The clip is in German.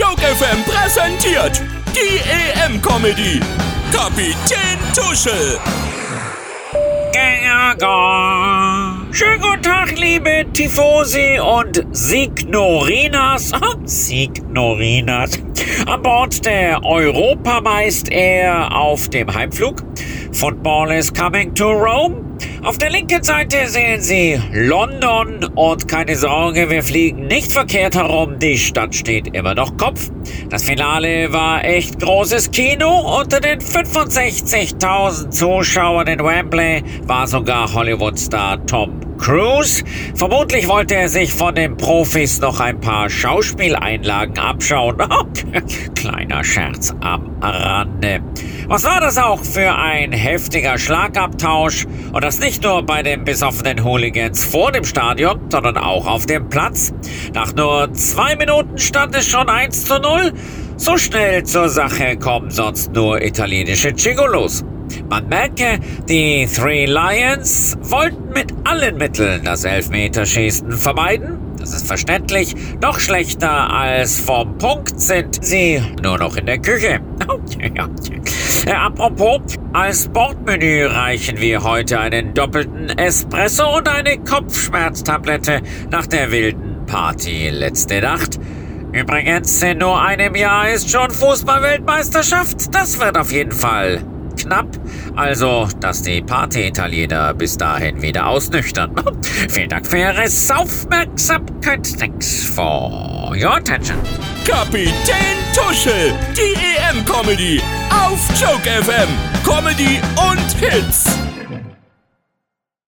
Joke FM präsentiert die EM-Comedy. Kapitän Tuschel. Schönen guten Tag, liebe Tifosi und Signorinas. Signorinas. An Bord der Europameister auf dem Heimflug. Football is coming to Rome. Auf der linken Seite sehen Sie London und keine Sorge, wir fliegen nicht verkehrt herum, die Stadt steht immer noch Kopf. Das Finale war echt großes Kino. Unter den 65.000 Zuschauern in Wembley war sogar Hollywood-Star Tom Cruise. Vermutlich wollte er sich von den Profis noch ein paar Schauspieleinlagen abschauen. Kleiner Scherz am Rande. Was war das auch für ein heftiger Schlagabtausch? Und das nicht nur bei den besoffenen Hooligans vor dem Stadion, sondern auch auf dem Platz. Nach nur zwei Minuten stand es schon 1 zu 0. So schnell zur Sache kommen sonst nur italienische Gigolos. Man merke, die Three Lions wollten mit allen Mitteln das Elfmeterschießen vermeiden. Das ist verständlich. Noch schlechter als vom Punkt sind sie nur noch in der Küche. äh, apropos, als Bordmenü reichen wir heute einen doppelten Espresso und eine Kopfschmerztablette nach der wilden Party letzte Nacht. Übrigens, in nur einem Jahr ist schon Fußballweltmeisterschaft. Das wird auf jeden Fall knapp. Also, dass die Party-Italiener bis dahin wieder ausnüchtern. Vielen Dank für Ihre Aufmerksamkeit. Thanks for your attention. Kapitän Tuschel, die EM-Comedy auf Joke FM. Comedy und Hits.